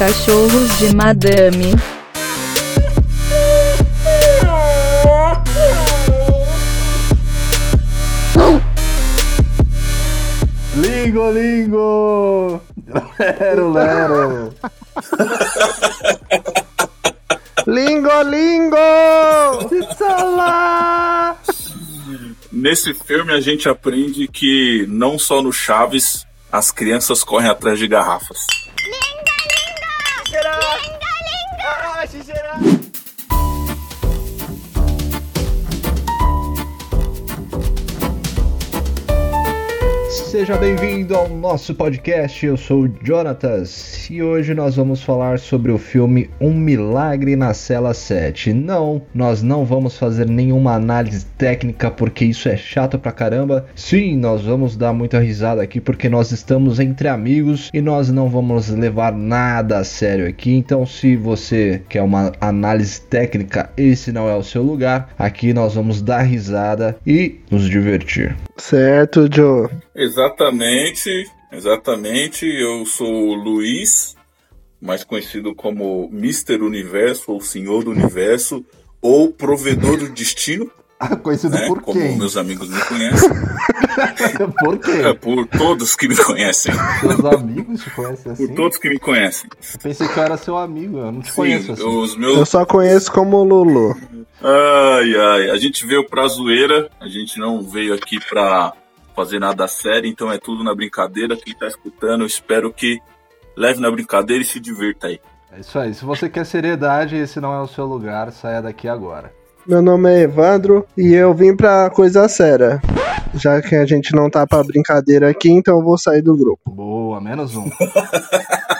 cachorros de madame. Lingo, lingo! Lero, lero! Lingo, lingo! Salá! Nesse filme a gente aprende que não só no Chaves as crianças correm atrás de garrafas. Seja bem-vindo ao nosso podcast. Eu sou o Jonatas e hoje nós vamos falar sobre o filme Um Milagre na Cela 7. Não, nós não vamos fazer nenhuma análise técnica porque isso é chato pra caramba. Sim, nós vamos dar muita risada aqui porque nós estamos entre amigos e nós não vamos levar nada a sério aqui. Então, se você quer uma análise técnica, esse não é o seu lugar. Aqui nós vamos dar risada e nos divertir. Certo, Joe. Exatamente, exatamente. Eu sou o Luiz, mais conhecido como Mr. Universo ou Senhor do Universo ou Provedor do Destino, Ah, conhecido né? por como quem? meus amigos me conhecem. por É, quem? por todos que me conhecem. Seus amigos te conhecem assim? Por todos que me conhecem. Eu pensei que eu era seu amigo, eu não te Sim, conheço assim. os Eu meus. só conheço como Lulu. Ai, ai. A gente veio pra zoeira, a gente não veio aqui pra fazer nada sério, então é tudo na brincadeira. Quem tá escutando, eu espero que leve na brincadeira e se divirta aí. É isso aí. Se você quer seriedade, esse não é o seu lugar, saia daqui agora. Meu nome é Evandro e eu vim pra coisa séria. Já que a gente não tá pra brincadeira aqui, então eu vou sair do grupo. Boa, menos um.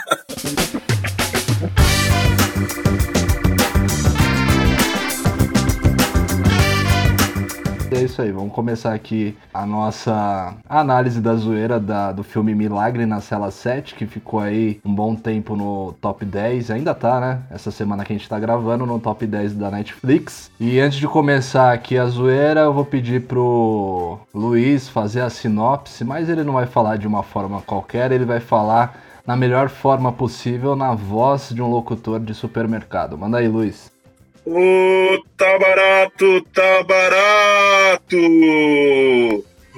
É isso aí, vamos começar aqui a nossa análise da zoeira da- do filme Milagre na Cela 7, que ficou aí um bom tempo no top 10, ainda tá, né? Essa semana que a gente tá gravando no top 10 da Netflix. E antes de começar aqui a zoeira, eu vou pedir pro Luiz fazer a sinopse, mas ele não vai falar de uma forma qualquer, ele vai falar na melhor forma possível, na voz de um locutor de supermercado. Manda aí, Luiz. Ô, tá barato, tá barato!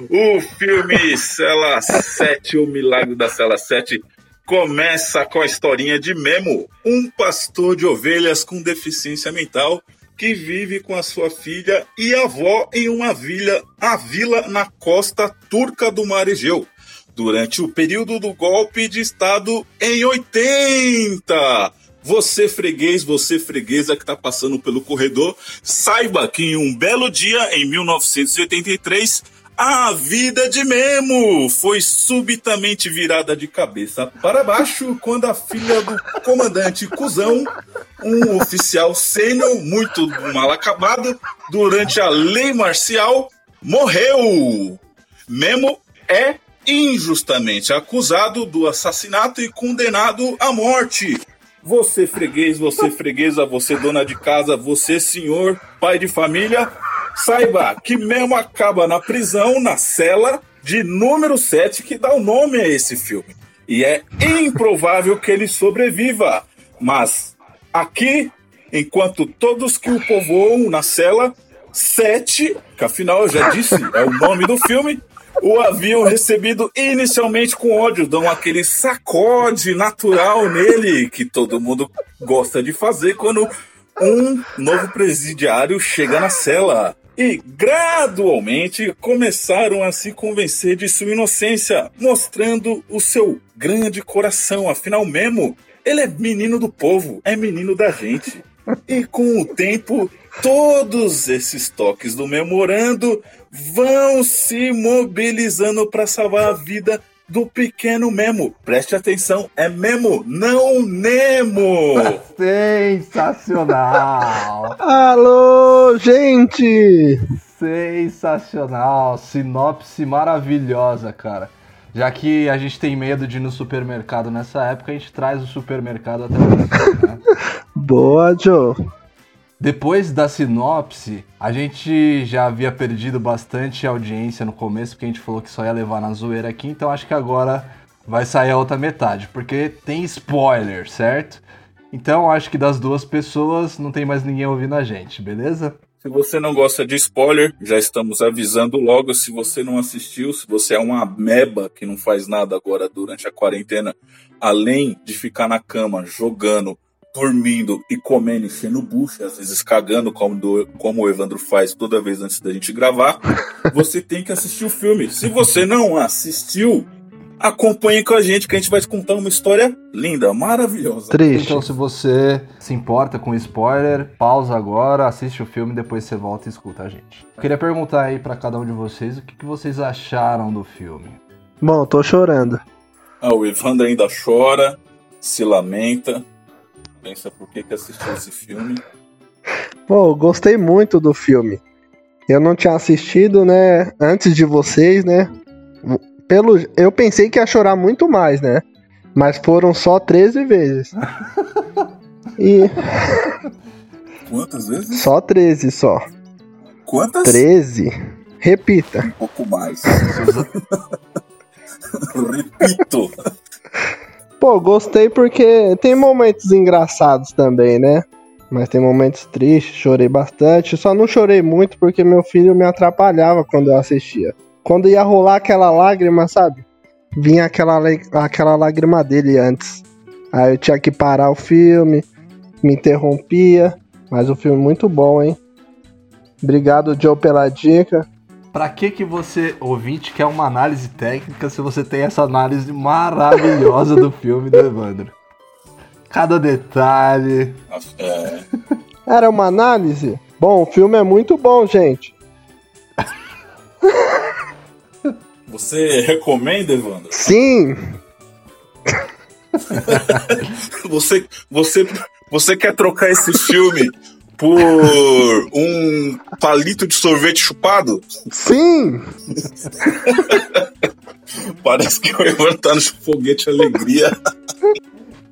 O filme Cela 7, o Milagre da Cela 7, começa com a historinha de Memo, um pastor de ovelhas com deficiência mental que vive com a sua filha e avó em uma vila, a vila na costa turca do Mar Egeu, durante o período do golpe de Estado em 80. Você freguês, você freguesa que está passando pelo corredor, saiba que em um belo dia, em 1983, a vida de Memo foi subitamente virada de cabeça para baixo quando a filha do comandante Cusão, um oficial sênior muito mal acabado, durante a lei marcial, morreu. Memo é injustamente acusado do assassinato e condenado à morte. Você freguês, você freguesa, você dona de casa, você senhor, pai de família, saiba que Memo acaba na prisão, na cela de número 7, que dá o nome a esse filme. E é improvável que ele sobreviva. Mas aqui, enquanto todos que o povoam na cela 7, que afinal eu já disse, é o nome do filme, o haviam recebido inicialmente com ódio, dão aquele sacode natural nele que todo mundo gosta de fazer quando um novo presidiário chega na cela. E gradualmente começaram a se convencer de sua inocência, mostrando o seu grande coração. Afinal, Memo, ele é menino do povo, é menino da gente. E com o tempo, todos esses toques do memorando vão se mobilizando para salvar a vida do pequeno Memo. Preste atenção, é Memo, não Nemo. Sensacional! Alô, gente! Sensacional! Sinopse maravilhosa, cara. Já que a gente tem medo de ir no supermercado nessa época, a gente traz o supermercado até você, né? Boa, Joe. Depois da sinopse, a gente já havia perdido bastante audiência no começo, porque a gente falou que só ia levar na zoeira aqui, então acho que agora vai sair a outra metade, porque tem spoiler, certo? Então acho que das duas pessoas não tem mais ninguém ouvindo a gente, beleza? Se você não gosta de spoiler, já estamos avisando logo. Se você não assistiu, se você é uma meba que não faz nada agora durante a quarentena, além de ficar na cama jogando, dormindo e comendo, enchendo bucha, às vezes cagando, como, do, como o Evandro faz toda vez antes da gente gravar, você tem que assistir o filme. Se você não assistiu, acompanhe com a gente que a gente vai te contar uma história linda, maravilhosa. Triste. Então, se você se importa com spoiler, pausa agora, assiste o filme, depois você volta e escuta a gente. Eu queria perguntar aí pra cada um de vocês o que, que vocês acharam do filme. Bom, tô chorando. Ah, o Evandro ainda chora, se lamenta, pensa por que, que assistiu esse filme. Pô, eu gostei muito do filme. Eu não tinha assistido, né, antes de vocês, né? Pelo, eu pensei que ia chorar muito mais, né? Mas foram só 13 vezes. E Quantas vezes? só 13 só. Quantas? 13. Repita. Um pouco mais. Repito. Pô, gostei porque tem momentos engraçados também, né? Mas tem momentos tristes, chorei bastante. Só não chorei muito porque meu filho me atrapalhava quando eu assistia. Quando ia rolar aquela lágrima, sabe? Vinha aquela, aquela lágrima dele antes. Aí eu tinha que parar o filme, me interrompia. Mas o filme é muito bom, hein? Obrigado, Joe, pela dica. Pra que que você, ouvinte, quer uma análise técnica se você tem essa análise maravilhosa do filme do Evandro? Cada detalhe. É, Era uma análise? Bom, o filme é muito bom, gente. Você recomenda, Evandro? Sim, Você, você, você quer trocar esse filme por um palito de sorvete chupado? sim. Parece que o Evandro tá no foguete alegria.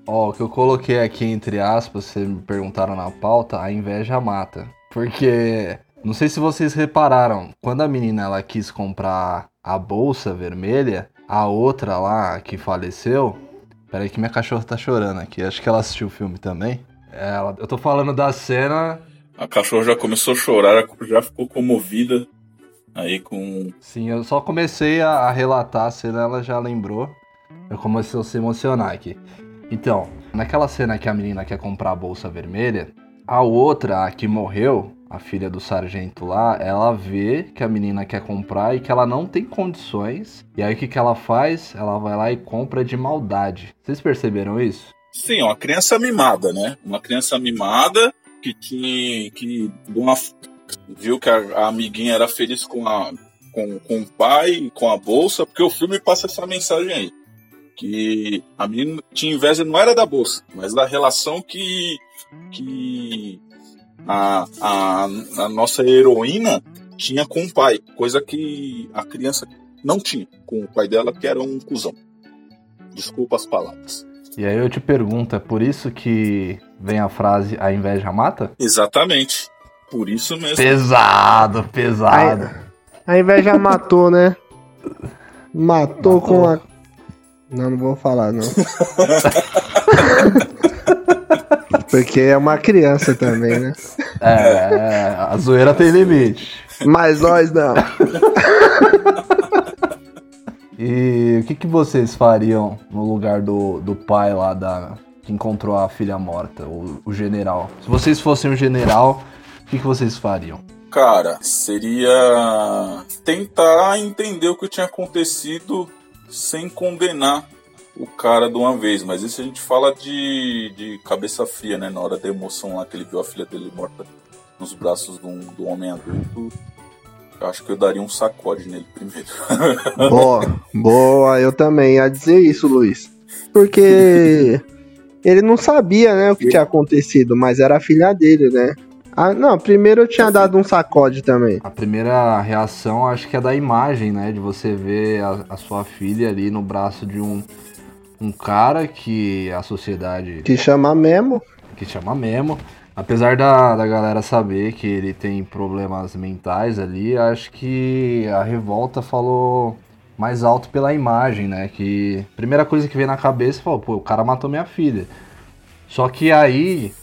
Ó, o que eu coloquei aqui entre aspas, vocês me perguntaram na pauta, a inveja mata. Porque, não sei se vocês repararam, quando a menina ela quis comprar a bolsa vermelha, a outra lá que faleceu. Peraí que minha cachorra tá chorando aqui, acho que ela assistiu o filme também. Ela, eu tô falando da cena A cachorra já começou a chorar, já ficou comovida. Aí com. Sim, eu só comecei a, a relatar a cena, ela já lembrou. Eu comecei a se emocionar aqui. Então, naquela cena que a menina quer comprar a bolsa vermelha, a outra, a que morreu, a filha do sargento lá, ela vê que a menina quer comprar e que ela não tem condições. E aí o que, que ela faz? Ela vai lá e compra de maldade. Vocês perceberam isso? Sim, uma criança mimada, né? Uma criança mimada que tinha. que uma- viu que a, a amiguinha era feliz com, a, com, com o pai, com a bolsa, porque o filme passa essa mensagem aí. Que a menina tinha inveja não era da bolsa, mas da relação que, que a, a, a nossa heroína tinha com o pai, coisa que a criança não tinha com o pai dela, que era um cuzão. Desculpa as palavras. E aí eu te pergunto, é por isso que vem a frase a inveja mata? Exatamente. Por isso mesmo. Pesado, pesado. A inveja matou, né? Matou, Matou. com a. Não, não vou falar, não. Porque é uma criança também, né? É, a zoeira tem limite. Mas nós não. E o que, que vocês fariam no lugar do, do pai lá da que encontrou a filha morta, o, o general? Se vocês fossem um general, o que, que vocês fariam? Cara, seria tentar entender o que tinha acontecido sem condenar o cara de uma vez. Mas isso a gente fala de, de cabeça fria, né? Na hora da emoção lá que ele viu a filha dele morta nos braços de um, de um homem adulto. Eu acho que eu daria um sacode nele primeiro. Boa, boa, eu também ia dizer isso, Luiz. Porque ele não sabia, né, o que tinha acontecido, mas era a filha dele, né? Ah, não, primeiro eu tinha dado um sacode também. A primeira reação acho que é da imagem, né? De você ver a, a sua filha ali no braço de um, um cara que a sociedade Que chama Memo. que chama Memo. Apesar da, da galera saber que ele tem problemas mentais ali, acho que a revolta falou mais alto pela imagem, né? Que primeira coisa que veio na cabeça falou, pô, o cara matou minha filha. Só que aí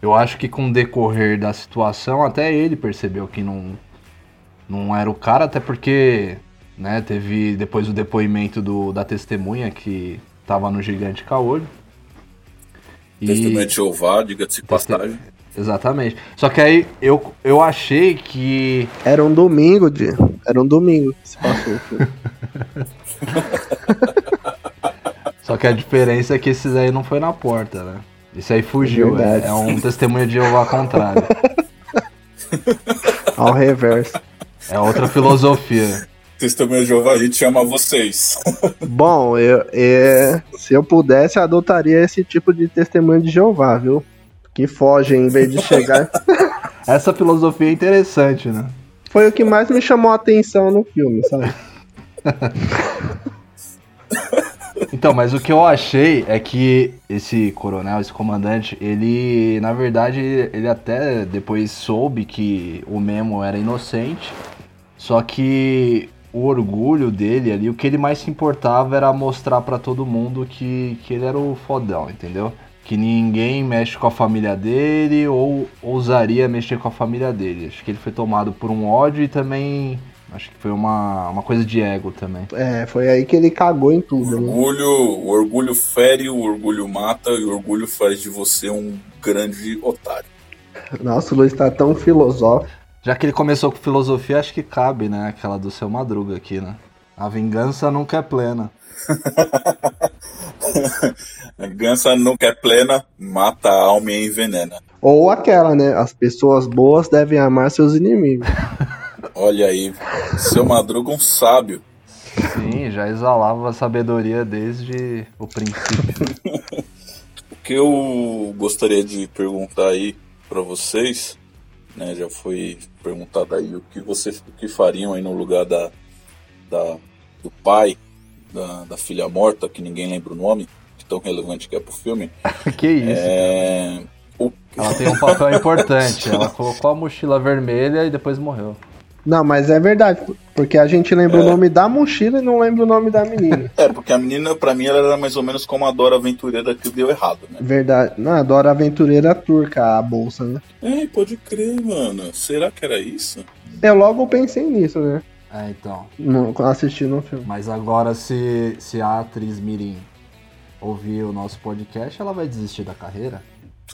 eu acho que com o decorrer da situação até ele percebeu que não não era o cara, até porque, né, teve depois o depoimento do, da testemunha que tava no gigante caolho. E- Testemunha de Jeová, diga-se passagem. Exatamente. Só que aí eu, eu achei que Era um domingo, de Era um domingo que se passou. Só que a diferença é que esse aí não foi na porta, né? Esse aí fugiu, é, é um testemunho de Jeová contrário. Ao reverso. É outra filosofia. Testemunha de Jeová, a gente chama vocês. Bom, eu, é, se eu pudesse, eu adotaria esse tipo de testemunho de Jeová, viu? Que foge em vez de chegar. Essa filosofia é interessante, né? Foi o que mais me chamou a atenção no filme, sabe? Então, mas o que eu achei é que esse coronel, esse comandante, ele, na verdade, ele até depois soube que o Memo era inocente, só que o orgulho dele ali, o que ele mais se importava era mostrar pra todo mundo que, que ele era o fodão, entendeu? Que ninguém mexe com a família dele ou ousaria mexer com a família dele. Acho que ele foi tomado por um ódio e também. Acho que foi uma, uma coisa de ego também. É, foi aí que ele cagou em tudo, né? Orgulho, o orgulho fere, o orgulho mata e o orgulho faz de você um grande otário. Nossa, o Luiz tá tão filosófico. Já que ele começou com filosofia, acho que cabe, né? Aquela do seu Madruga aqui, né? A vingança nunca é plena. A gança nunca é plena, mata a alma e envenena. Ou aquela, né? As pessoas boas devem amar seus inimigos. Olha aí, seu Madruga é um sábio. Sim, já exalava a sabedoria desde o princípio. O que eu gostaria de perguntar aí pra vocês, né, já foi perguntado aí o que vocês o que fariam aí no lugar da, da do pai da, da filha morta, que ninguém lembra o nome, de tão relevante que é pro filme. que isso? É, o, Ela tem um papel importante. Ela colocou a mochila vermelha e depois morreu. Não, mas é verdade, porque a gente lembra o nome da mochila e não lembra o nome da menina. é, porque a menina, pra mim, ela era mais ou menos como a Dora Aventureira que deu errado, né? Verdade. Não, a Dora Aventureira turca, a bolsa, né? É, pode crer, mano. Será que era isso? Eu logo pensei nisso, né? É, então. No, assistindo o filme. Mas agora, se, se a atriz Mirim ouvir o nosso podcast, ela vai desistir da carreira?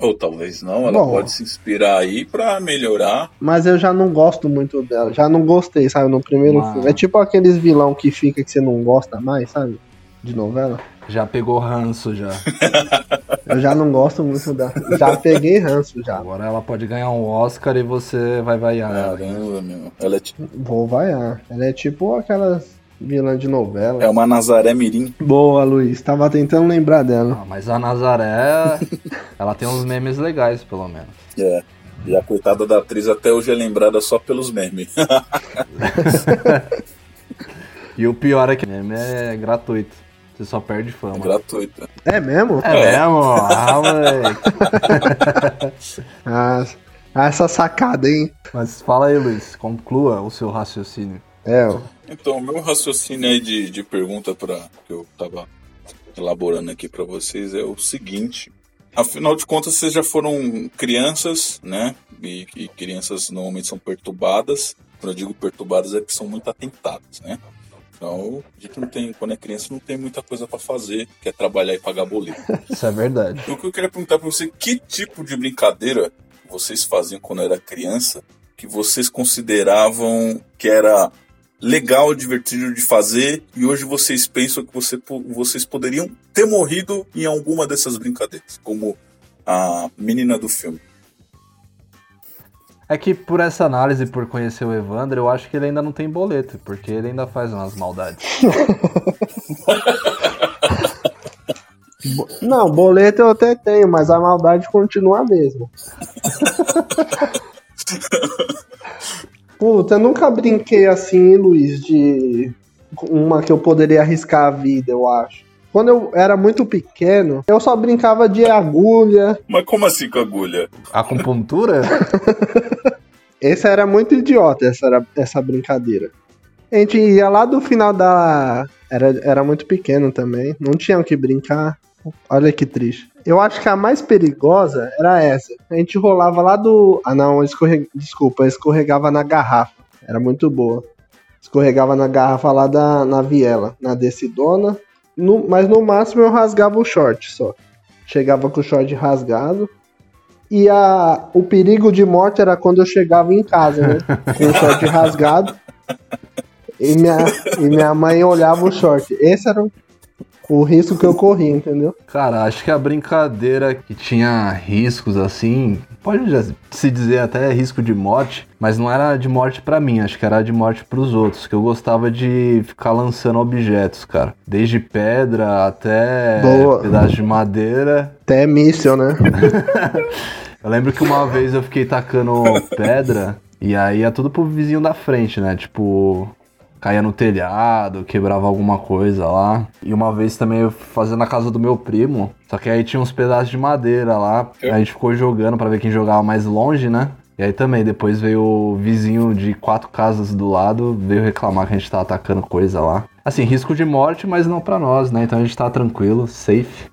Ou talvez não, ela Bom. pode se inspirar aí pra melhorar. Mas eu já não gosto muito dela. Já não gostei, sabe? No primeiro Ah. filme. É tipo aqueles vilão que fica que você não gosta mais, sabe? De novela. Já pegou ranço já. Eu já não gosto muito dela. Já peguei ranço já. Agora ela pode ganhar um Oscar e você vai vaiar ela. Caramba, meu. Ela é, tipo- Vou vaiar. Ela é tipo aquelas vilã de novela. é uma Nazaré Mirim. Boa, Luiz. Tava tentando lembrar dela. Ah, mas a Nazaré, ela tem uns memes legais, pelo menos. É. E a coitada da atriz até hoje é lembrada só pelos memes. E o pior é que o meme é gratuito. Você só perde fama. Gratuita. É mesmo? É mesmo? Ah, moleque. Ah, ah, essa sacada, hein? Mas fala aí, Luiz. Conclua o seu raciocínio. É, ó. Então, o meu raciocínio aí de, de pergunta para que eu tava elaborando aqui para vocês é o seguinte. Afinal de contas, vocês já foram crianças, né? E, e crianças normalmente são perturbadas. Quando eu digo perturbadas é que são muito atentadas, né? Então, a gente não tem, quando é criança, não tem muita coisa para fazer, que é trabalhar e pagar boleto. Isso é verdade. Então, o que eu queria perguntar para você, que tipo de brincadeira vocês faziam quando era criança que vocês consideravam que era legal, divertido de fazer e hoje vocês pensam que você, vocês poderiam ter morrido em alguma dessas brincadeiras, como a menina do filme. É que por essa análise, por conhecer o Evandro, eu acho que ele ainda não tem boleto, porque ele ainda faz umas maldades. Não, boleto eu até tenho, mas a maldade continua a mesma. Puta, eu nunca brinquei assim, Luiz, de uma que eu poderia arriscar a vida, eu acho. Quando eu era muito pequeno, eu só brincava de agulha. Mas como assim com agulha? Acupuntura? Essa era muito idiota, essa, era, essa brincadeira. A gente ia lá do final da. Era, era muito pequeno também. Não tinha o que brincar. Olha que triste. Eu acho que a mais perigosa era essa. A gente rolava lá do. Ah, não, escorre... desculpa, escorregava na garrafa. Era muito boa. Escorregava na garrafa lá da, na viela, na decidona. No... Mas no máximo eu rasgava o short só. Chegava com o short rasgado. E a, o perigo de morte era quando eu chegava em casa, né? Com o short rasgado. E minha, e minha mãe olhava o short. Esse era o, o risco que eu corri, entendeu? Cara, acho que a brincadeira que tinha riscos assim, pode se dizer até risco de morte, mas não era de morte pra mim, acho que era de morte pros outros, que eu gostava de ficar lançando objetos, cara. Desde pedra até Boa. pedaço de madeira. Até míssil, né? Eu lembro que uma vez eu fiquei tacando pedra e aí ia tudo pro vizinho da frente, né? Tipo, caía no telhado, quebrava alguma coisa lá. E uma vez também eu fazia na casa do meu primo, só que aí tinha uns pedaços de madeira lá. A gente ficou jogando pra ver quem jogava mais longe, né? E aí também, depois veio o vizinho de quatro casas do lado, veio reclamar que a gente tava atacando coisa lá. Assim, risco de morte, mas não pra nós, né? Então a gente tá tranquilo, safe.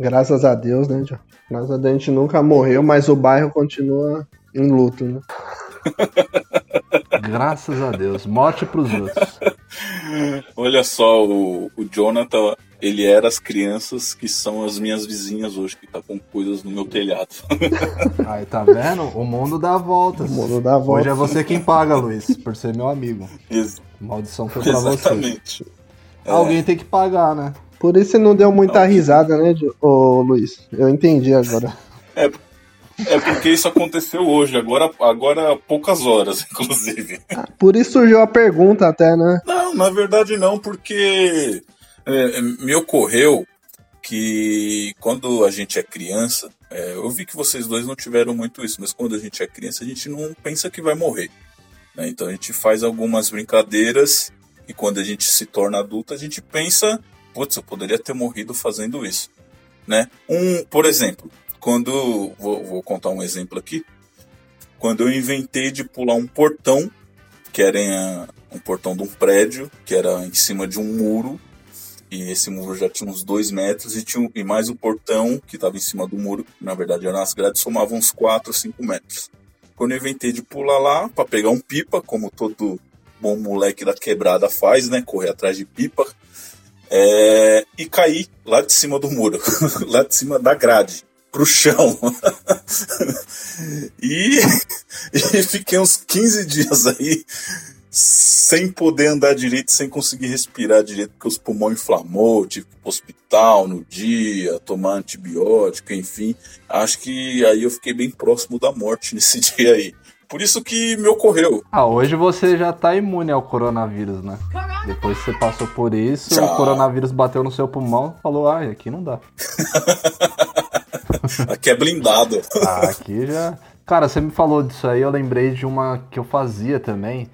Graças a Deus, né, John? Graças a Deus a gente nunca morreu, mas o bairro continua em luto, né? Graças a Deus. Morte pros outros. Olha só, o, o Jonathan, ele era as crianças que são as minhas vizinhas hoje, que tá com coisas no meu telhado. Aí, tá vendo? O mundo dá voltas. O mundo dá volta. Hoje é você quem paga, Luiz, por ser meu amigo. Ex- Maldição foi pra você. Exatamente. É. Alguém tem que pagar, né? Por isso você não deu muita Não. risada, né, ô Luiz? Eu entendi agora. É porque isso aconteceu hoje, agora, agora há poucas horas, inclusive. Por isso surgiu a pergunta até, né? Não, na verdade não, porque é, me ocorreu que quando a gente é criança, é, eu vi que vocês dois não tiveram muito isso, mas quando a gente é criança, a gente não pensa que vai morrer. né? Então a gente faz algumas brincadeiras e quando a gente se torna adulto, a gente pensa, putz, eu poderia ter morrido fazendo isso. Né? Um, por exemplo, quando. Vou, vou contar um exemplo aqui. Quando eu inventei de pular um portão, que era em, um portão de um prédio, que era em cima de um muro, e esse muro já tinha uns dois metros, e, tinha, um- e mais o portão que estava em cima do muro, que na verdade eram as grades, somavam uns 4, 5 metros. Quando eu inventei de pular lá, para pegar um pipa, como todo bom moleque da quebrada faz, né? Correr atrás de pipa. É, e caí lá de cima do muro, lá de cima da grade, pro chão. e, e fiquei uns 15 dias aí sem poder andar direito, sem conseguir respirar direito, porque os pulmões inflamou, tive que ir pro hospital no dia, tomar antibiótico, enfim. Acho que aí eu fiquei bem próximo da morte nesse dia aí. Por isso que me ocorreu. Ah, hoje você já tá imune ao coronavírus, né? Depois que você passou por isso, Já. o coronavírus bateu no seu pulmão, falou, ah, aqui não dá. Aqui é blindado. Ah, aqui já. Cara, você me falou disso aí, eu lembrei de uma que eu fazia também.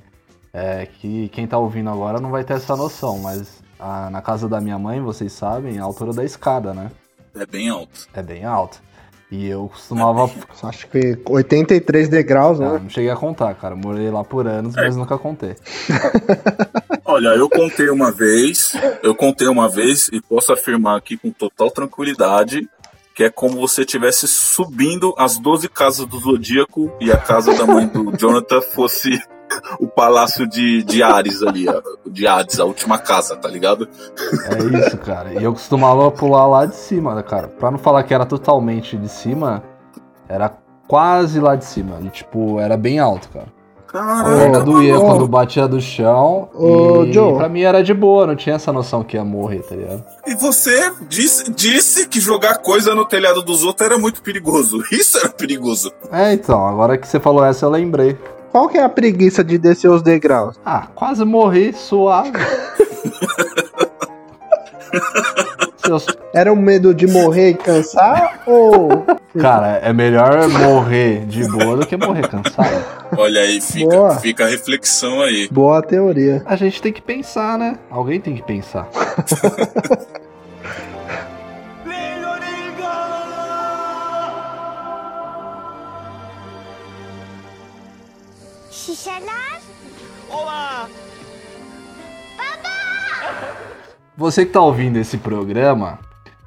É que quem tá ouvindo agora não vai ter essa noção, mas ah, na casa da minha mãe, vocês sabem, a altura da escada, né? É bem alto. É bem alta. E eu costumava. Acho que 83 degraus, Ah, né? não cheguei a contar, cara. Morei lá por anos, mas nunca contei. Olha, eu contei uma vez, eu contei uma vez e posso afirmar aqui com total tranquilidade que é como você estivesse subindo as 12 casas do Zodíaco e a casa da mãe do Jonathan fosse o palácio de, de Ares ali, ó, de Hades, a última casa, tá ligado? É isso, cara. E eu costumava pular lá de cima, cara. Pra não falar que era totalmente de cima, era quase lá de cima. E, tipo, era bem alto, cara. Caraca, Ô, doía ô. quando batia do chão. Ô, e Joe. pra mim era de boa, não tinha essa noção que ia morrer, tá ligado? E você disse, disse que jogar coisa no telhado dos outros era muito perigoso. Isso era perigoso. É, então, agora que você falou essa, eu lembrei. Qual que é a preguiça de descer os degraus? Ah, quase morri, suave. Seus... Era o medo de morrer e cansar ou Cara, é melhor morrer de boa do que morrer cansado. Olha aí, fica, fica a reflexão aí. boa teoria? A gente tem que pensar, né? Alguém tem que pensar. Você que tá ouvindo esse programa,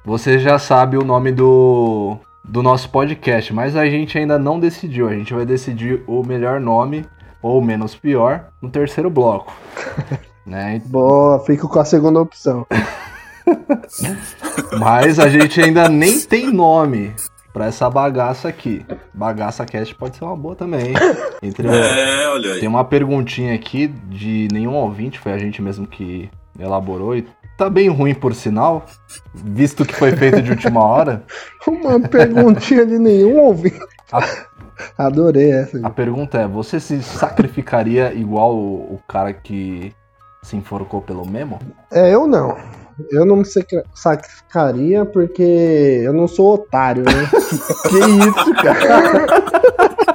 você já sabe o nome do, do nosso podcast, mas a gente ainda não decidiu. A gente vai decidir o melhor nome, ou menos pior, no terceiro bloco. né? Boa, fico com a segunda opção. Mas a gente ainda nem tem nome pra essa bagaça aqui. Bagaça Cast pode ser uma boa também, hein? Entre É, olha aí. Tem uma perguntinha aqui de nenhum ouvinte, foi a gente mesmo que elaborou e tá bem ruim por sinal, visto que foi feito de última hora. Uma perguntinha de nenhum ouvinte. A, Adorei essa. a pergunta é: você se sacrificaria igual o, o cara que se enforcou pelo Memo? É, eu não. Eu não me sacri- sacrificaria porque eu não sou otário, né? Que isso, cara?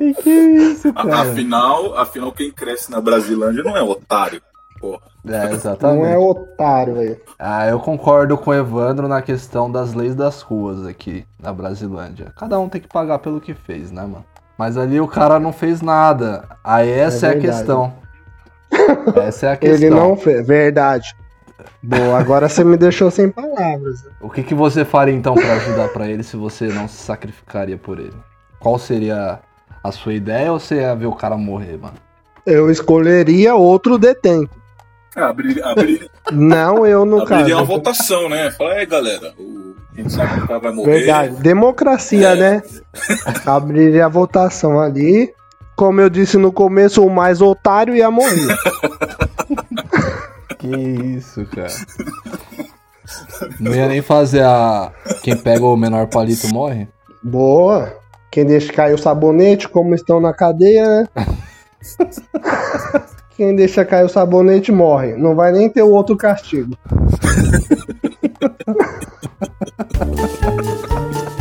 E que isso, A- cara? Afinal, afinal, quem cresce na Brasilândia não é otário. Porra. É, Não exatamente. é otário, velho. Ah, eu concordo com o Evandro na questão das leis das ruas aqui na Brasilândia. Cada um tem que pagar pelo que fez, né, mano? Mas ali o cara não fez nada. Aí essa é, a verdade. questão. Essa é a questão. Ele não fez. Verdade. Boa, agora você me deixou sem palavras. O que, que você faria então pra ajudar pra ele se você não se sacrificaria por ele? Qual seria a sua ideia ou você ia ver o cara morrer, mano? Eu escolheria outro detento. É, abrir, abrir, Não eu no abriria uma caso. votação, né? Fala aí, galera. O, gente sabe que o cara vai morrer. Verdade. Democracia, É. né? Abriria a votação ali. Como eu disse no começo, o mais otário ia morrer. Que isso, cara. Não ia nem fazer a. Quem pega o menor palito morre? Boa. Quem deixa cair o sabonete, como estão na cadeia, né? Quem deixa cair o sabonete morre. Não vai nem ter o outro castigo.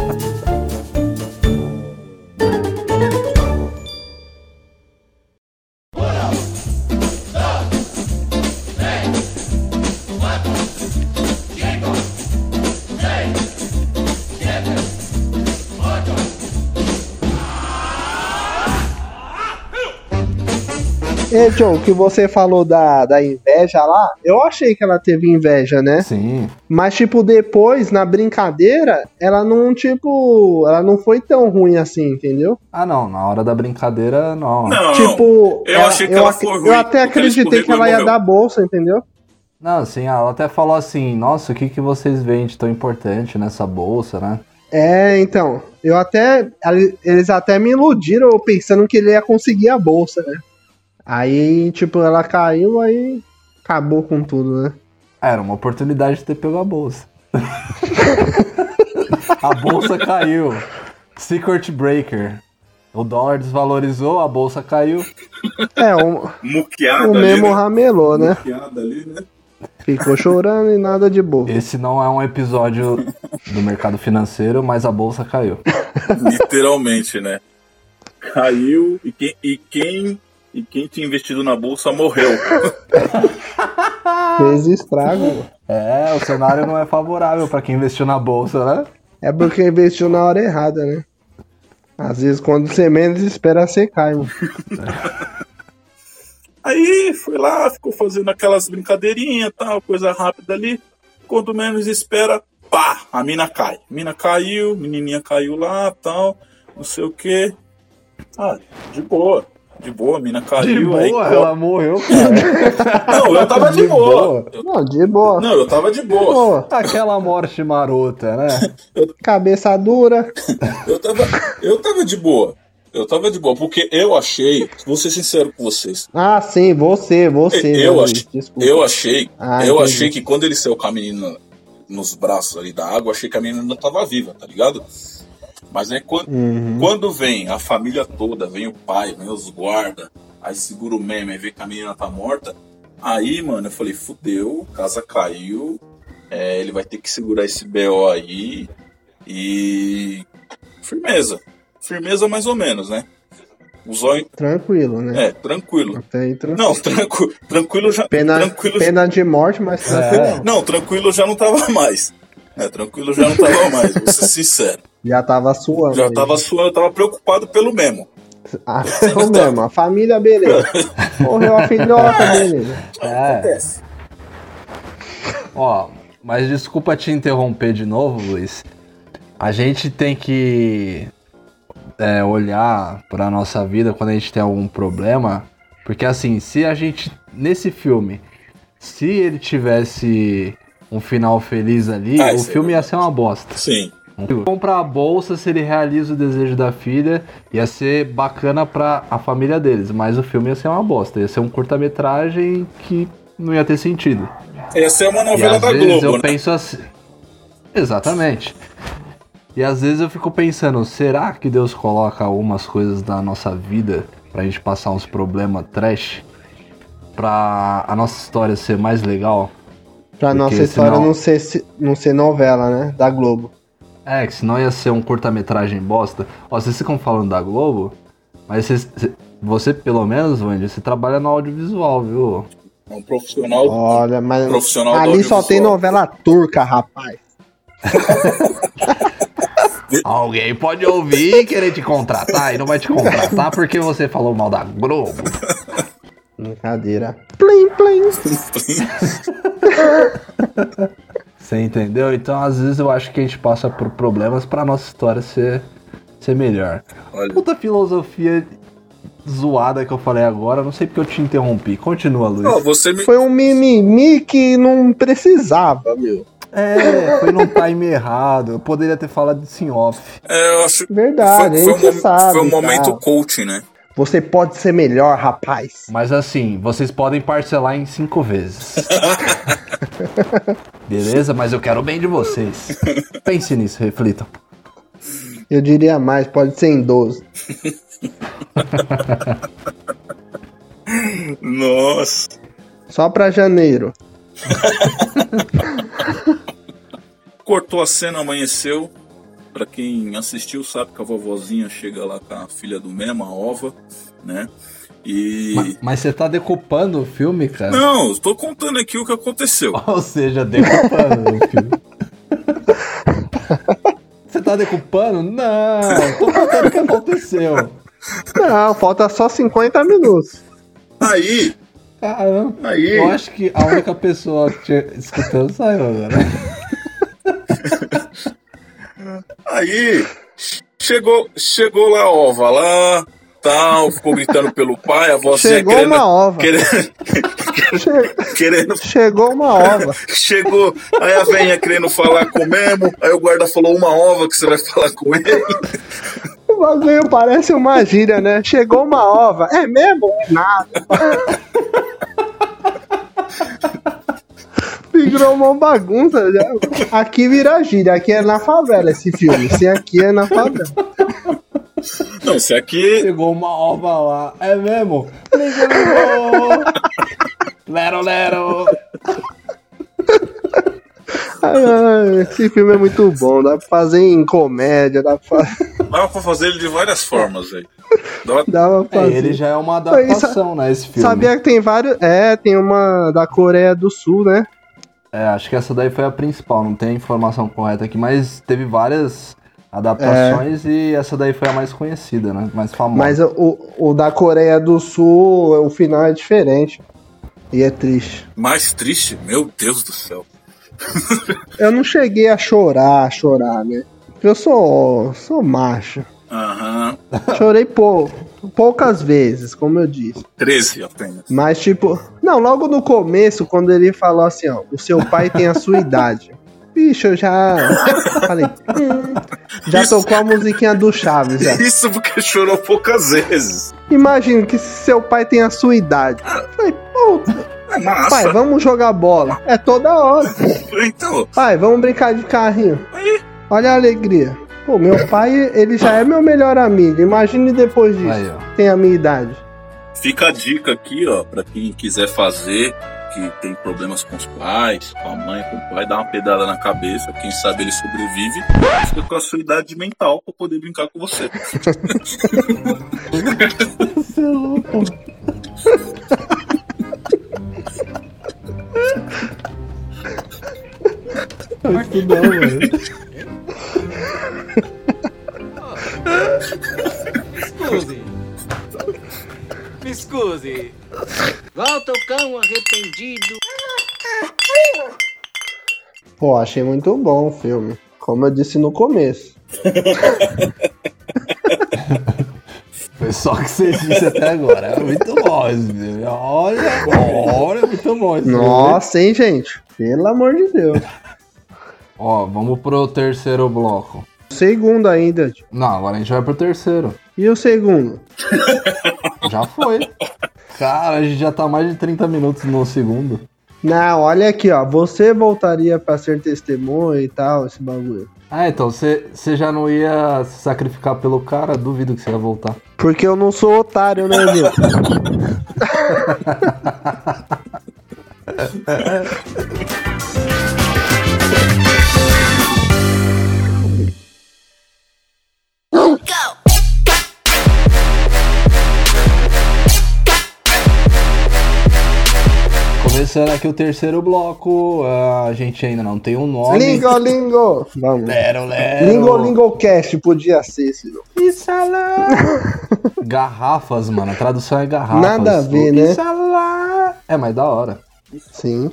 E, John, o que você falou da, da inveja lá, eu achei que ela teve inveja, né? Sim. Mas, tipo, depois, na brincadeira, ela não, tipo, ela não foi tão ruim assim, entendeu? Ah, não. Na hora da brincadeira, não. Não, tipo, eu achei que ela foi eu ruim, até porque ela acreditei que ela ia morreu. dar bolsa, entendeu? Não, assim, ela até falou assim: Nossa, o que, que vocês veem de tão importante nessa bolsa, né? É, então, eu até, eles até me iludiram pensando que ele ia conseguir a bolsa, né? Aí, tipo, ela caiu, aí acabou com tudo, né? Era uma oportunidade de ter pego a bolsa. a bolsa caiu. Secret Breaker. O dólar desvalorizou, a bolsa caiu. É, o, Muqueada o Memo né? ramelou, né? Muqueada ali, né? Ficou chorando e nada de boa. Esse não é um episódio do mercado financeiro, mas a bolsa caiu. Literalmente, né? Caiu e quem, e quem e quem tinha investido na bolsa morreu. Fez estrago. É, o cenário não é favorável pra quem investiu na bolsa, né? É porque investiu na hora errada, né? Às vezes, quando você menos espera, você cai, mano. Aí foi lá, ficou fazendo aquelas brincadeirinhas, tal, coisa rápida ali. Quando menos espera, pá, a mina cai. A mina caiu, menininha caiu lá, tal, não sei o que. Ah, de boa. De boa, a mina caiu. De aí, boa, co- ela morreu, cara. Não, eu tava de, De boa. boa? Eu- Não, de boa. Não, eu tava de boa. Pô, Aquela morte marota, né? cabeça dura. Eu tava, eu tava de boa. Eu tava de boa, porque eu achei, vou ser sincero com vocês. Ah, sim, você, você. eu, ach, Luiz? Desculpa. eu achei, Ah, eu entendi. achei que quando ele saiu com a menina nos braços ali da água, achei que a menina ainda tava viva, tá ligado? Mas é quando, Uhum. quando vem a família toda, vem o pai, vem os guarda, aí segura o meme, aí vê que a menina tá morta. Aí, mano, eu falei, fudeu, casa caiu, é, ele vai ter que segurar esse BO aí e. Firmeza. Firmeza mais ou menos, né? O zóio. Tranquilo, né? É, tranquilo. Até aí, tranquilo. Não, tranquilo, tranquilo já. Pena, tranquilo, pena de morte, mas tranquilo. É. Não, tranquilo já não tava mais. É, tranquilo já não tava mais, vou ser sincero. Já tava suando. Já aí. tava suando, eu tava preocupado pelo Memo. Ah, eu mesmo, a família, beleza. Morreu a filhota, beleza. É. Ó, mas desculpa te interromper de novo, Luiz. A gente tem que é, olhar pra nossa vida quando a gente tem algum problema. Porque assim, se a gente. Nesse filme, se ele tivesse um final feliz ali, Ah, o isso é filme ia ser uma bosta. Sim. Comprar a bolsa, se ele realiza o desejo da filha, ia ser bacana pra a família deles, mas o filme ia ser uma bosta, ia ser um curta-metragem que não ia ter sentido. Essa é uma E novela às da Globo, eu né? penso assim. Exatamente. E às vezes eu fico pensando, será que Deus coloca algumas coisas na nossa vida pra gente passar uns problemas trash? Pra a nossa história ser mais legal? Pra Porque nossa história senão- não, ser, se- não ser novela, né? Da Globo. É, que senão ia ser um curta-metragem bosta. Ó, vocês ficam falando da Globo, mas vocês- você, pelo menos, Wandy, você trabalha no audiovisual, viu? É um profissional. Olha, mas Profissional ali só tem novela turca, rapaz. Alguém pode ouvir e querer te contratar e não vai te contratar porque você falou mal da Globo. Brincadeira. Plim, plim. Você entendeu? Então, às vezes, eu acho que a gente passa por problemas pra nossa história ser, ser melhor. Olha, Puta filosofia zoada que eu falei agora, não sei porque eu te interrompi. Continua, Luiz. você me. Foi um mimimi que não precisava, meu. É, foi num time errado. Eu poderia ter falado isso em off. É, eu acho. Verdade, foi, foi, um, sabe. foi um momento tal. coaching, né? Você pode ser melhor, rapaz. Mas assim, vocês podem parcelar em cinco vezes. Beleza? Mas eu quero o bem de vocês. Pense nisso, reflitam. Eu diria mais, pode ser em 12. Nossa. Só pra janeiro. Cortou a cena, amanheceu. Pra quem assistiu, sabe que a vovozinha chega lá com a filha do Memo, a Ova, né? E. Mas, mas você tá decupando o filme, cara? Não, tô contando aqui o que aconteceu. Ou seja, decupando o filme. Você tá decupando? Não, tô contando o que aconteceu. Não, falta só 50 minutos. Aí, Caramba. aí. Eu acho que a única pessoa que tinha escutando saiu agora. Aí chegou, chegou lá a ova lá, tal, ficou gritando pelo pai, a vozinha Chegou querendo, uma ova. querendo, querendo- Chegou uma ova. chegou, aí a velhinha querendo falar com o Memo, aí o guarda falou uma ova que você vai falar com ele. O bagulho parece uma gíria, né? Chegou uma ova. É mesmo? É nada. Virou uma bagunça. já. Aqui vira gíria. Aqui é na favela esse filme. Se aqui é na favela. Não, esse aqui, Chegou uma ova lá. É mesmo? Ligou. Lero, lero. Ai, ai, esse filme é muito bom. Dá pra fazer em comédia. Dá pra, dava pra fazer ele de várias formas, velho. Dava- dá pra É, fazer. ele já é uma adaptação, né, esse filme. Sabia que tem vários. É, tem uma da Coreia do Sul, né? É, acho que essa daí foi a principal, não tem a informação correta aqui, mas teve várias adaptações e essa daí foi a mais conhecida, né? Mais famosa. Mas o, o da Coreia do Sul, o final é diferente. E é triste. Mais triste, meu Deus do céu. Eu não cheguei a chorar, chorar, né? Porque eu sou, sou macho. Aham. Chorei pou, poucas vezes, como eu disse. 13 apenas. Mas, tipo, não, logo no começo, quando ele falou assim, ó, o seu pai tem a sua idade. Bicho, eu já falei, hum, já Isso. tocou a musiquinha do Chaves, já. Isso porque chorou poucas vezes. Imagina que seu pai tem a sua idade. Eu falei, puta, É pai, vamos jogar bola. É toda hora. Então, Pai, vamos brincar de carrinho. Aí. Olha a alegria. Pô, meu pai, ele já é meu melhor amigo. Imagine depois disso. Aí. Tem a minha idade. Fica a dica aqui, ó, pra quem quiser fazer, que tem problemas com os pais, com a mãe, com o pai, dá uma pedada na cabeça, quem sabe ele sobrevive, fica com a sua idade mental pra poder brincar com você. Você é louco. Que não, mano. você. Volta o cão arrependido. Pô, achei muito bom o filme. Como eu disse no começo. Foi só o que você disse até agora. É muito bom esse filme. Olha, olha, muito bom esse filme. Nossa, hein, gente? Pelo amor de Deus. Ó, vamos pro terceiro bloco. Segundo ainda. Não, agora a gente vai pro terceiro. E o segundo? Já foi. Cara, a gente já tá mais de 30 minutos no segundo. Não, olha aqui, ó. Você voltaria pra ser testemunha e tal, esse bagulho. Ah, então você você já não ia se sacrificar pelo cara? Duvido que você ia voltar. Porque eu não sou otário, né, meu? Começando aqui o terceiro bloco, a gente ainda não tem um nome. Lingo, lingo! Vamos. Lero, lero. Lingo, lingo cast podia ser esse. Isala. Garrafas, mano. A tradução é garrafas. Nada a ver, né? Isala. É, mas da hora. Sim.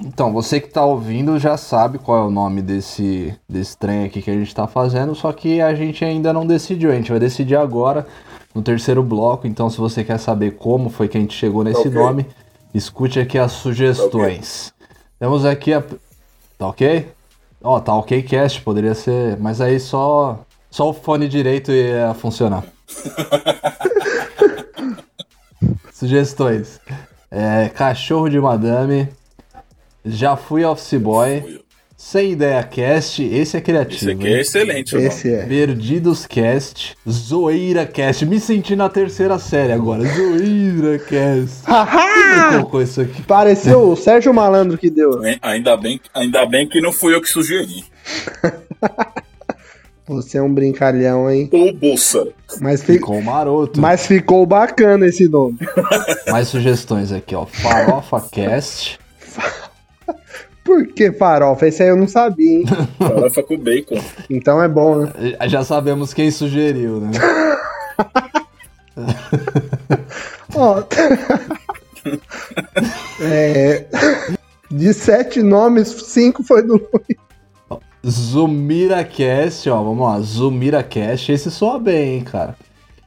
Então, você que tá ouvindo já sabe qual é o nome desse, desse trem aqui que a gente tá fazendo, só que a gente ainda não decidiu. A gente vai decidir agora no terceiro bloco. Então, se você quer saber como foi que a gente chegou nesse Ok. nome, escute aqui as sugestões. Temos aqui a. Tá ok? Ó, tá ok cast, poderia ser. Mas aí só. Só o fone direito ia funcionar. Sugestões. É, cachorro de madame. Já fui office boy. Sem ideia cast. Esse é criativo. Esse aqui é hein? excelente. irmão. Esse é. Perdidos Cast, Zoeira Cast. Me senti na terceira série agora. Zoeira Cast. Quem colocou isso aqui? Pareceu o Sérgio Malandro que deu. Ainda bem, ainda bem que não fui eu que sugeri. Você é um brincalhão, hein? Ô, bolsa. Mas, fi- Ficou maroto. Mas ficou bacana esse nome. Mais sugestões aqui, ó. Farofa Cast. Por que farofa? Esse aí eu não sabia, hein? Farofa com bacon. Então é bom, né? Já sabemos quem sugeriu, né? Ó. é, de sete nomes, cinco foi do Luiz. Zumira Cast, ó. Vamos lá. Zumira Cast. Esse soa bem, hein, cara.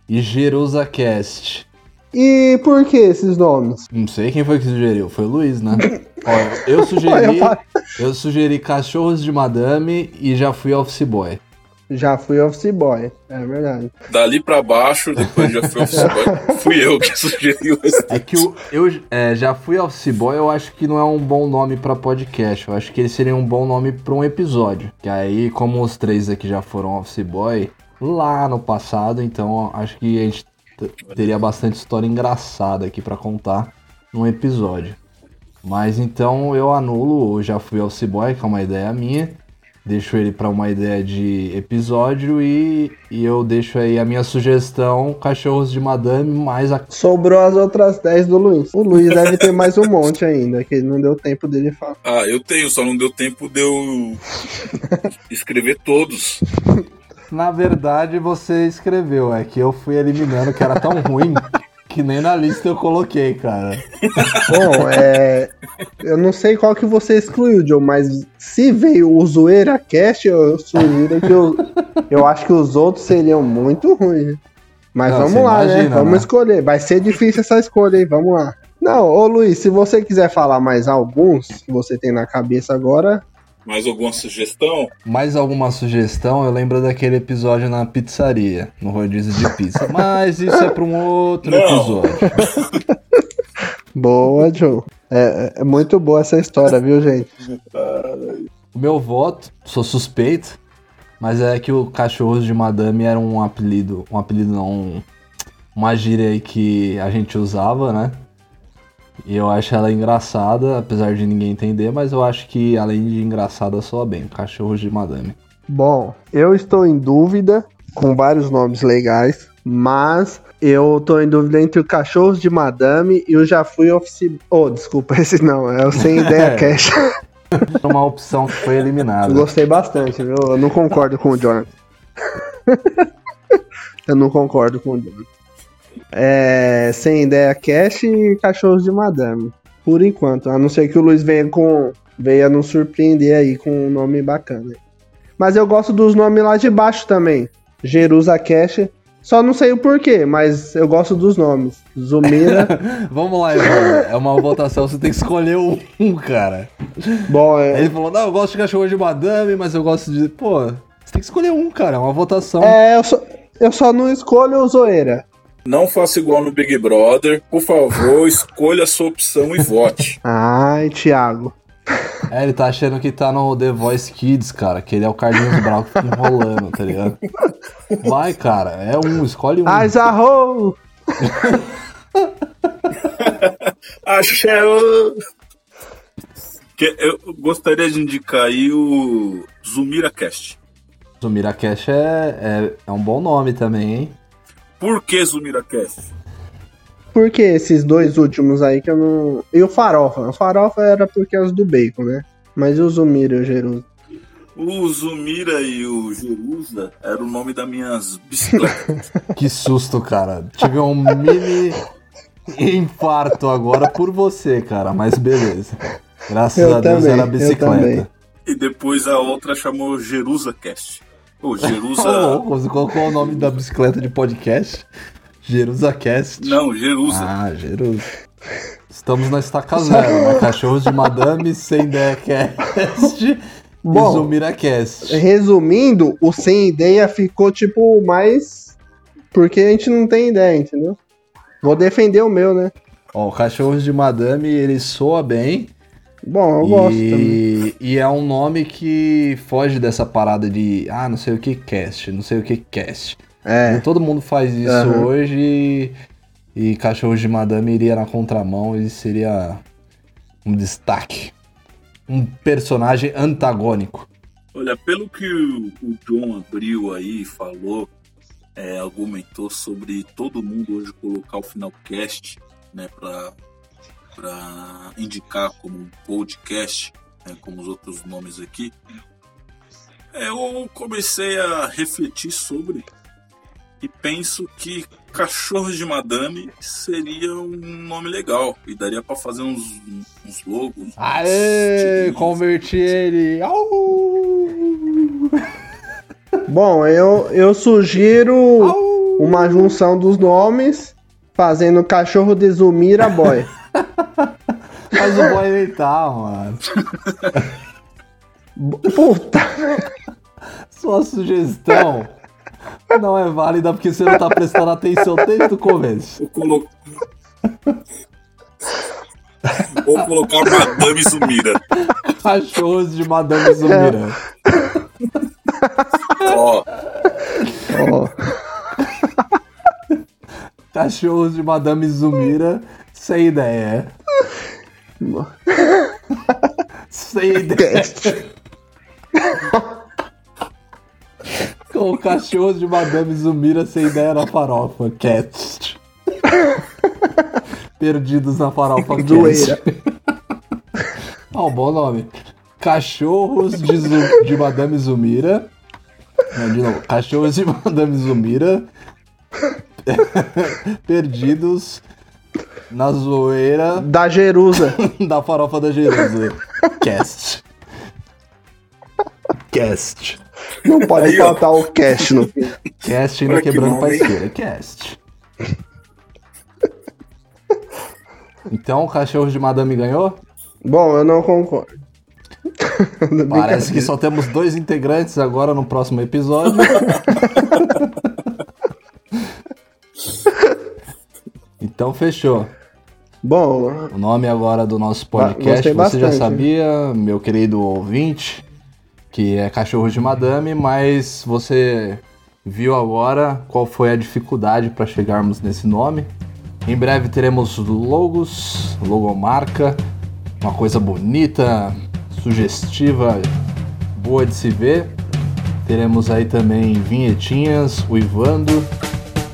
E Jerusa Cast. E por que esses nomes? Não sei quem foi que sugeriu. Foi o Luiz, né? Ó, eu sugeri. eu sugeri Cachorros de Madame e já fui Office Boy. Já fui office boy, é verdade. Dali pra baixo, depois já fui office boy. Fui eu que sugeri esse. É que o, eu é, já fui Office Boy, eu acho que não é um bom nome pra podcast. Eu acho que ele seria um bom nome pra um episódio. Que aí, como os três aqui já foram Office Boy lá no passado, então acho que a gente teria bastante história engraçada aqui pra contar num episódio. Mas então eu anulo o Já Fui Office Boy, que é uma ideia minha. Deixo ele pra uma ideia de episódio e, e eu deixo aí a minha sugestão: Cachorros de Madame mais a Sobrou as outras 10 do Luiz. O Luiz deve ter mais um monte ainda, que não deu tempo dele falar. Ah, eu tenho, só não deu tempo de eu escrever todos. Na verdade, você escreveu, é que eu fui eliminando, que era tão ruim que nem na lista eu coloquei, cara. Bom, é. Eu não sei qual que você excluiu, Joe, mas se veio o Zoeira Cast, eu sugiro que eu, eu acho que os outros seriam muito ruins. né? Mas Não, vamos lá, né? imagina, Vamos né? escolher. Vai ser difícil essa escolha aí, vamos lá. Não, ô Luiz, se você quiser falar mais alguns que você tem na cabeça agora, Mais alguma sugestão? Mais alguma sugestão? Eu lembro daquele episódio na pizzaria, no rodízio de pizza. Mas isso é para um outro Não. episódio. boa, Joe. É, é muito boa essa história, viu, gente? O meu voto, sou suspeito, mas é que o Cachorros de Madame era um apelido, um apelido não, um- uma gíria aí que a gente usava, né? E eu acho ela engraçada, apesar de ninguém entender, mas eu acho que além de engraçada soa bem, Cachorros de Madame. Bom, eu estou em dúvida com vários nomes legais, mas eu tô em dúvida entre o Cachorros de Madame e o Já Fui Office... Oh, desculpa, esse não, é o Sem Ideia É. Cash. Uma opção que foi eliminada. Gostei bastante, viu? Eu não concordo com o Jonathan. eu não concordo com o Jonathan. É, sem ideia cash e cachorros de madame. Por enquanto. A não ser que o Luiz venha com. venha nos surpreender aí com um nome bacana. Mas eu gosto dos nomes lá de baixo também. Jerusa Cash. Só não sei o porquê, mas eu gosto dos nomes. Zumira. Vamos lá, Ivan. É uma votação, você tem que escolher um, cara. Bom, é. Ele falou, não, eu gosto de cachorro de madame, mas eu gosto de. Pô, você tem que escolher um, cara. É uma votação. É, eu só, eu só não escolho o Zoeira. Não faça igual no Big Brother. Por favor, escolha a sua opção e vote. Ai, Thiago. É, ele tá achando que tá no The Voice Kids, cara, que ele é o Carlinhos Brau que fica enrolando, tá ligado? Vai, cara, é um, escolhe um. Ai, Zarro! Axé! eu gostaria de indicar aí o Zumira Cast. Zumira Cash é, é, é um bom nome também, hein? Por que Zumira Cast? Por que esses dois últimos aí que eu não. E o Farofa? O Farofa era por causa do bacon, né? Mas e o Zumira e o Jerusa? O Zumira e o Jerusa era o nome das minhas bicicletas. Que susto, cara. Tive um mini infarto agora por você, cara, mas beleza. Graças Eu a Deus também, era a bicicleta. e depois a outra chamou Jerusa Cast. Ô, Jerusa. Você colocou o nome da bicicleta de podcast? JerusaCast. Não, Jerusa. Ah, Jerusa. Estamos na estaca zero, né? Cachorros de Madame, Sem Ideia Cast e Bom. Zumira Cast. Resumindo, o sem ideia ficou tipo mais. Porque a gente não tem ideia, entendeu? Vou defender o meu, né? Ó, o Cachorros de Madame, ele soa bem. Bom, eu gosto também. e, e é um nome que foge dessa parada de, ah, não sei o que cast, não sei o que cast. É. Todo mundo faz isso Aham. hoje e, e Cachorros de Madame iria na contramão e seria um destaque. Um personagem antagônico. Olha, pelo que o, o John abriu aí, falou, é, argumentou sobre todo mundo hoje colocar o final cast, né, pra, pra indicar como um podcast, né, como os outros nomes aqui. Eu comecei a refletir sobre e penso que Cachorros de Madame seria um nome legal e daria pra fazer uns, uns logos. uns Aê, estilinhos. converti ele. Au! Bom, eu, eu sugiro Au! uma junção dos nomes, fazendo cachorro de Zumira Boy. Mas o boy ele tá, mano. Puta! Sua sugestão não é válida porque você não tá prestando atenção desde o começo. Vou colo- Vou colocar Madame Zumira. Cachorros de Madame Zumira. Ó, Ó, Cachorros de Madame Zumira, sem ideia. sem ideia. Com cachorros de Madame Zumira sem ideia na farofa. Cast. Perdidos na farofa cast. Zoeira. Ó, bom nome. Cachorros de, Zu- de Madame Zumira. Não, de novo. Cachorros de Madame Zumira. Perdidos na zoeira da Jerusa. da farofa da Jerusa. Cast. Cast. Não pode Aí, ó. faltar o cash no fim. Cast ainda Olha quebrando hein? parceira. Cast. Então, o cachorro de Madame ganhou? Bom, eu não concordo. Parece que só temos dois integrantes agora no próximo episódio. então fechou. Bom, O nome agora do nosso podcast, você já bastante. sabia, meu querido ouvinte, que é Cachorro de Madame, mas você viu agora qual foi a dificuldade para chegarmos nesse nome. Em breve teremos logos, logomarca, uma coisa bonita, sugestiva, boa de se ver. Teremos aí também vinhetinhas, uivando.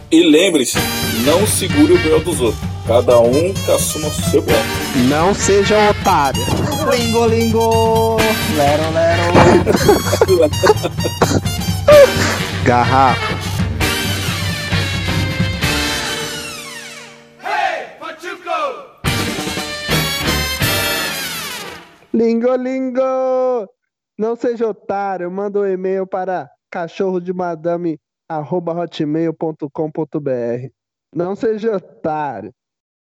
e lembre-se, não segure o véu dos outros. Cada um que assuma o seu véu. Não seja um otário. Lingo, lingo. Lero, lero. Garrafa. Hey, lingo, lingo. Não seja otário. Manda um e-mail para cachorro de madame arroba hotmail.com.br não seja otário.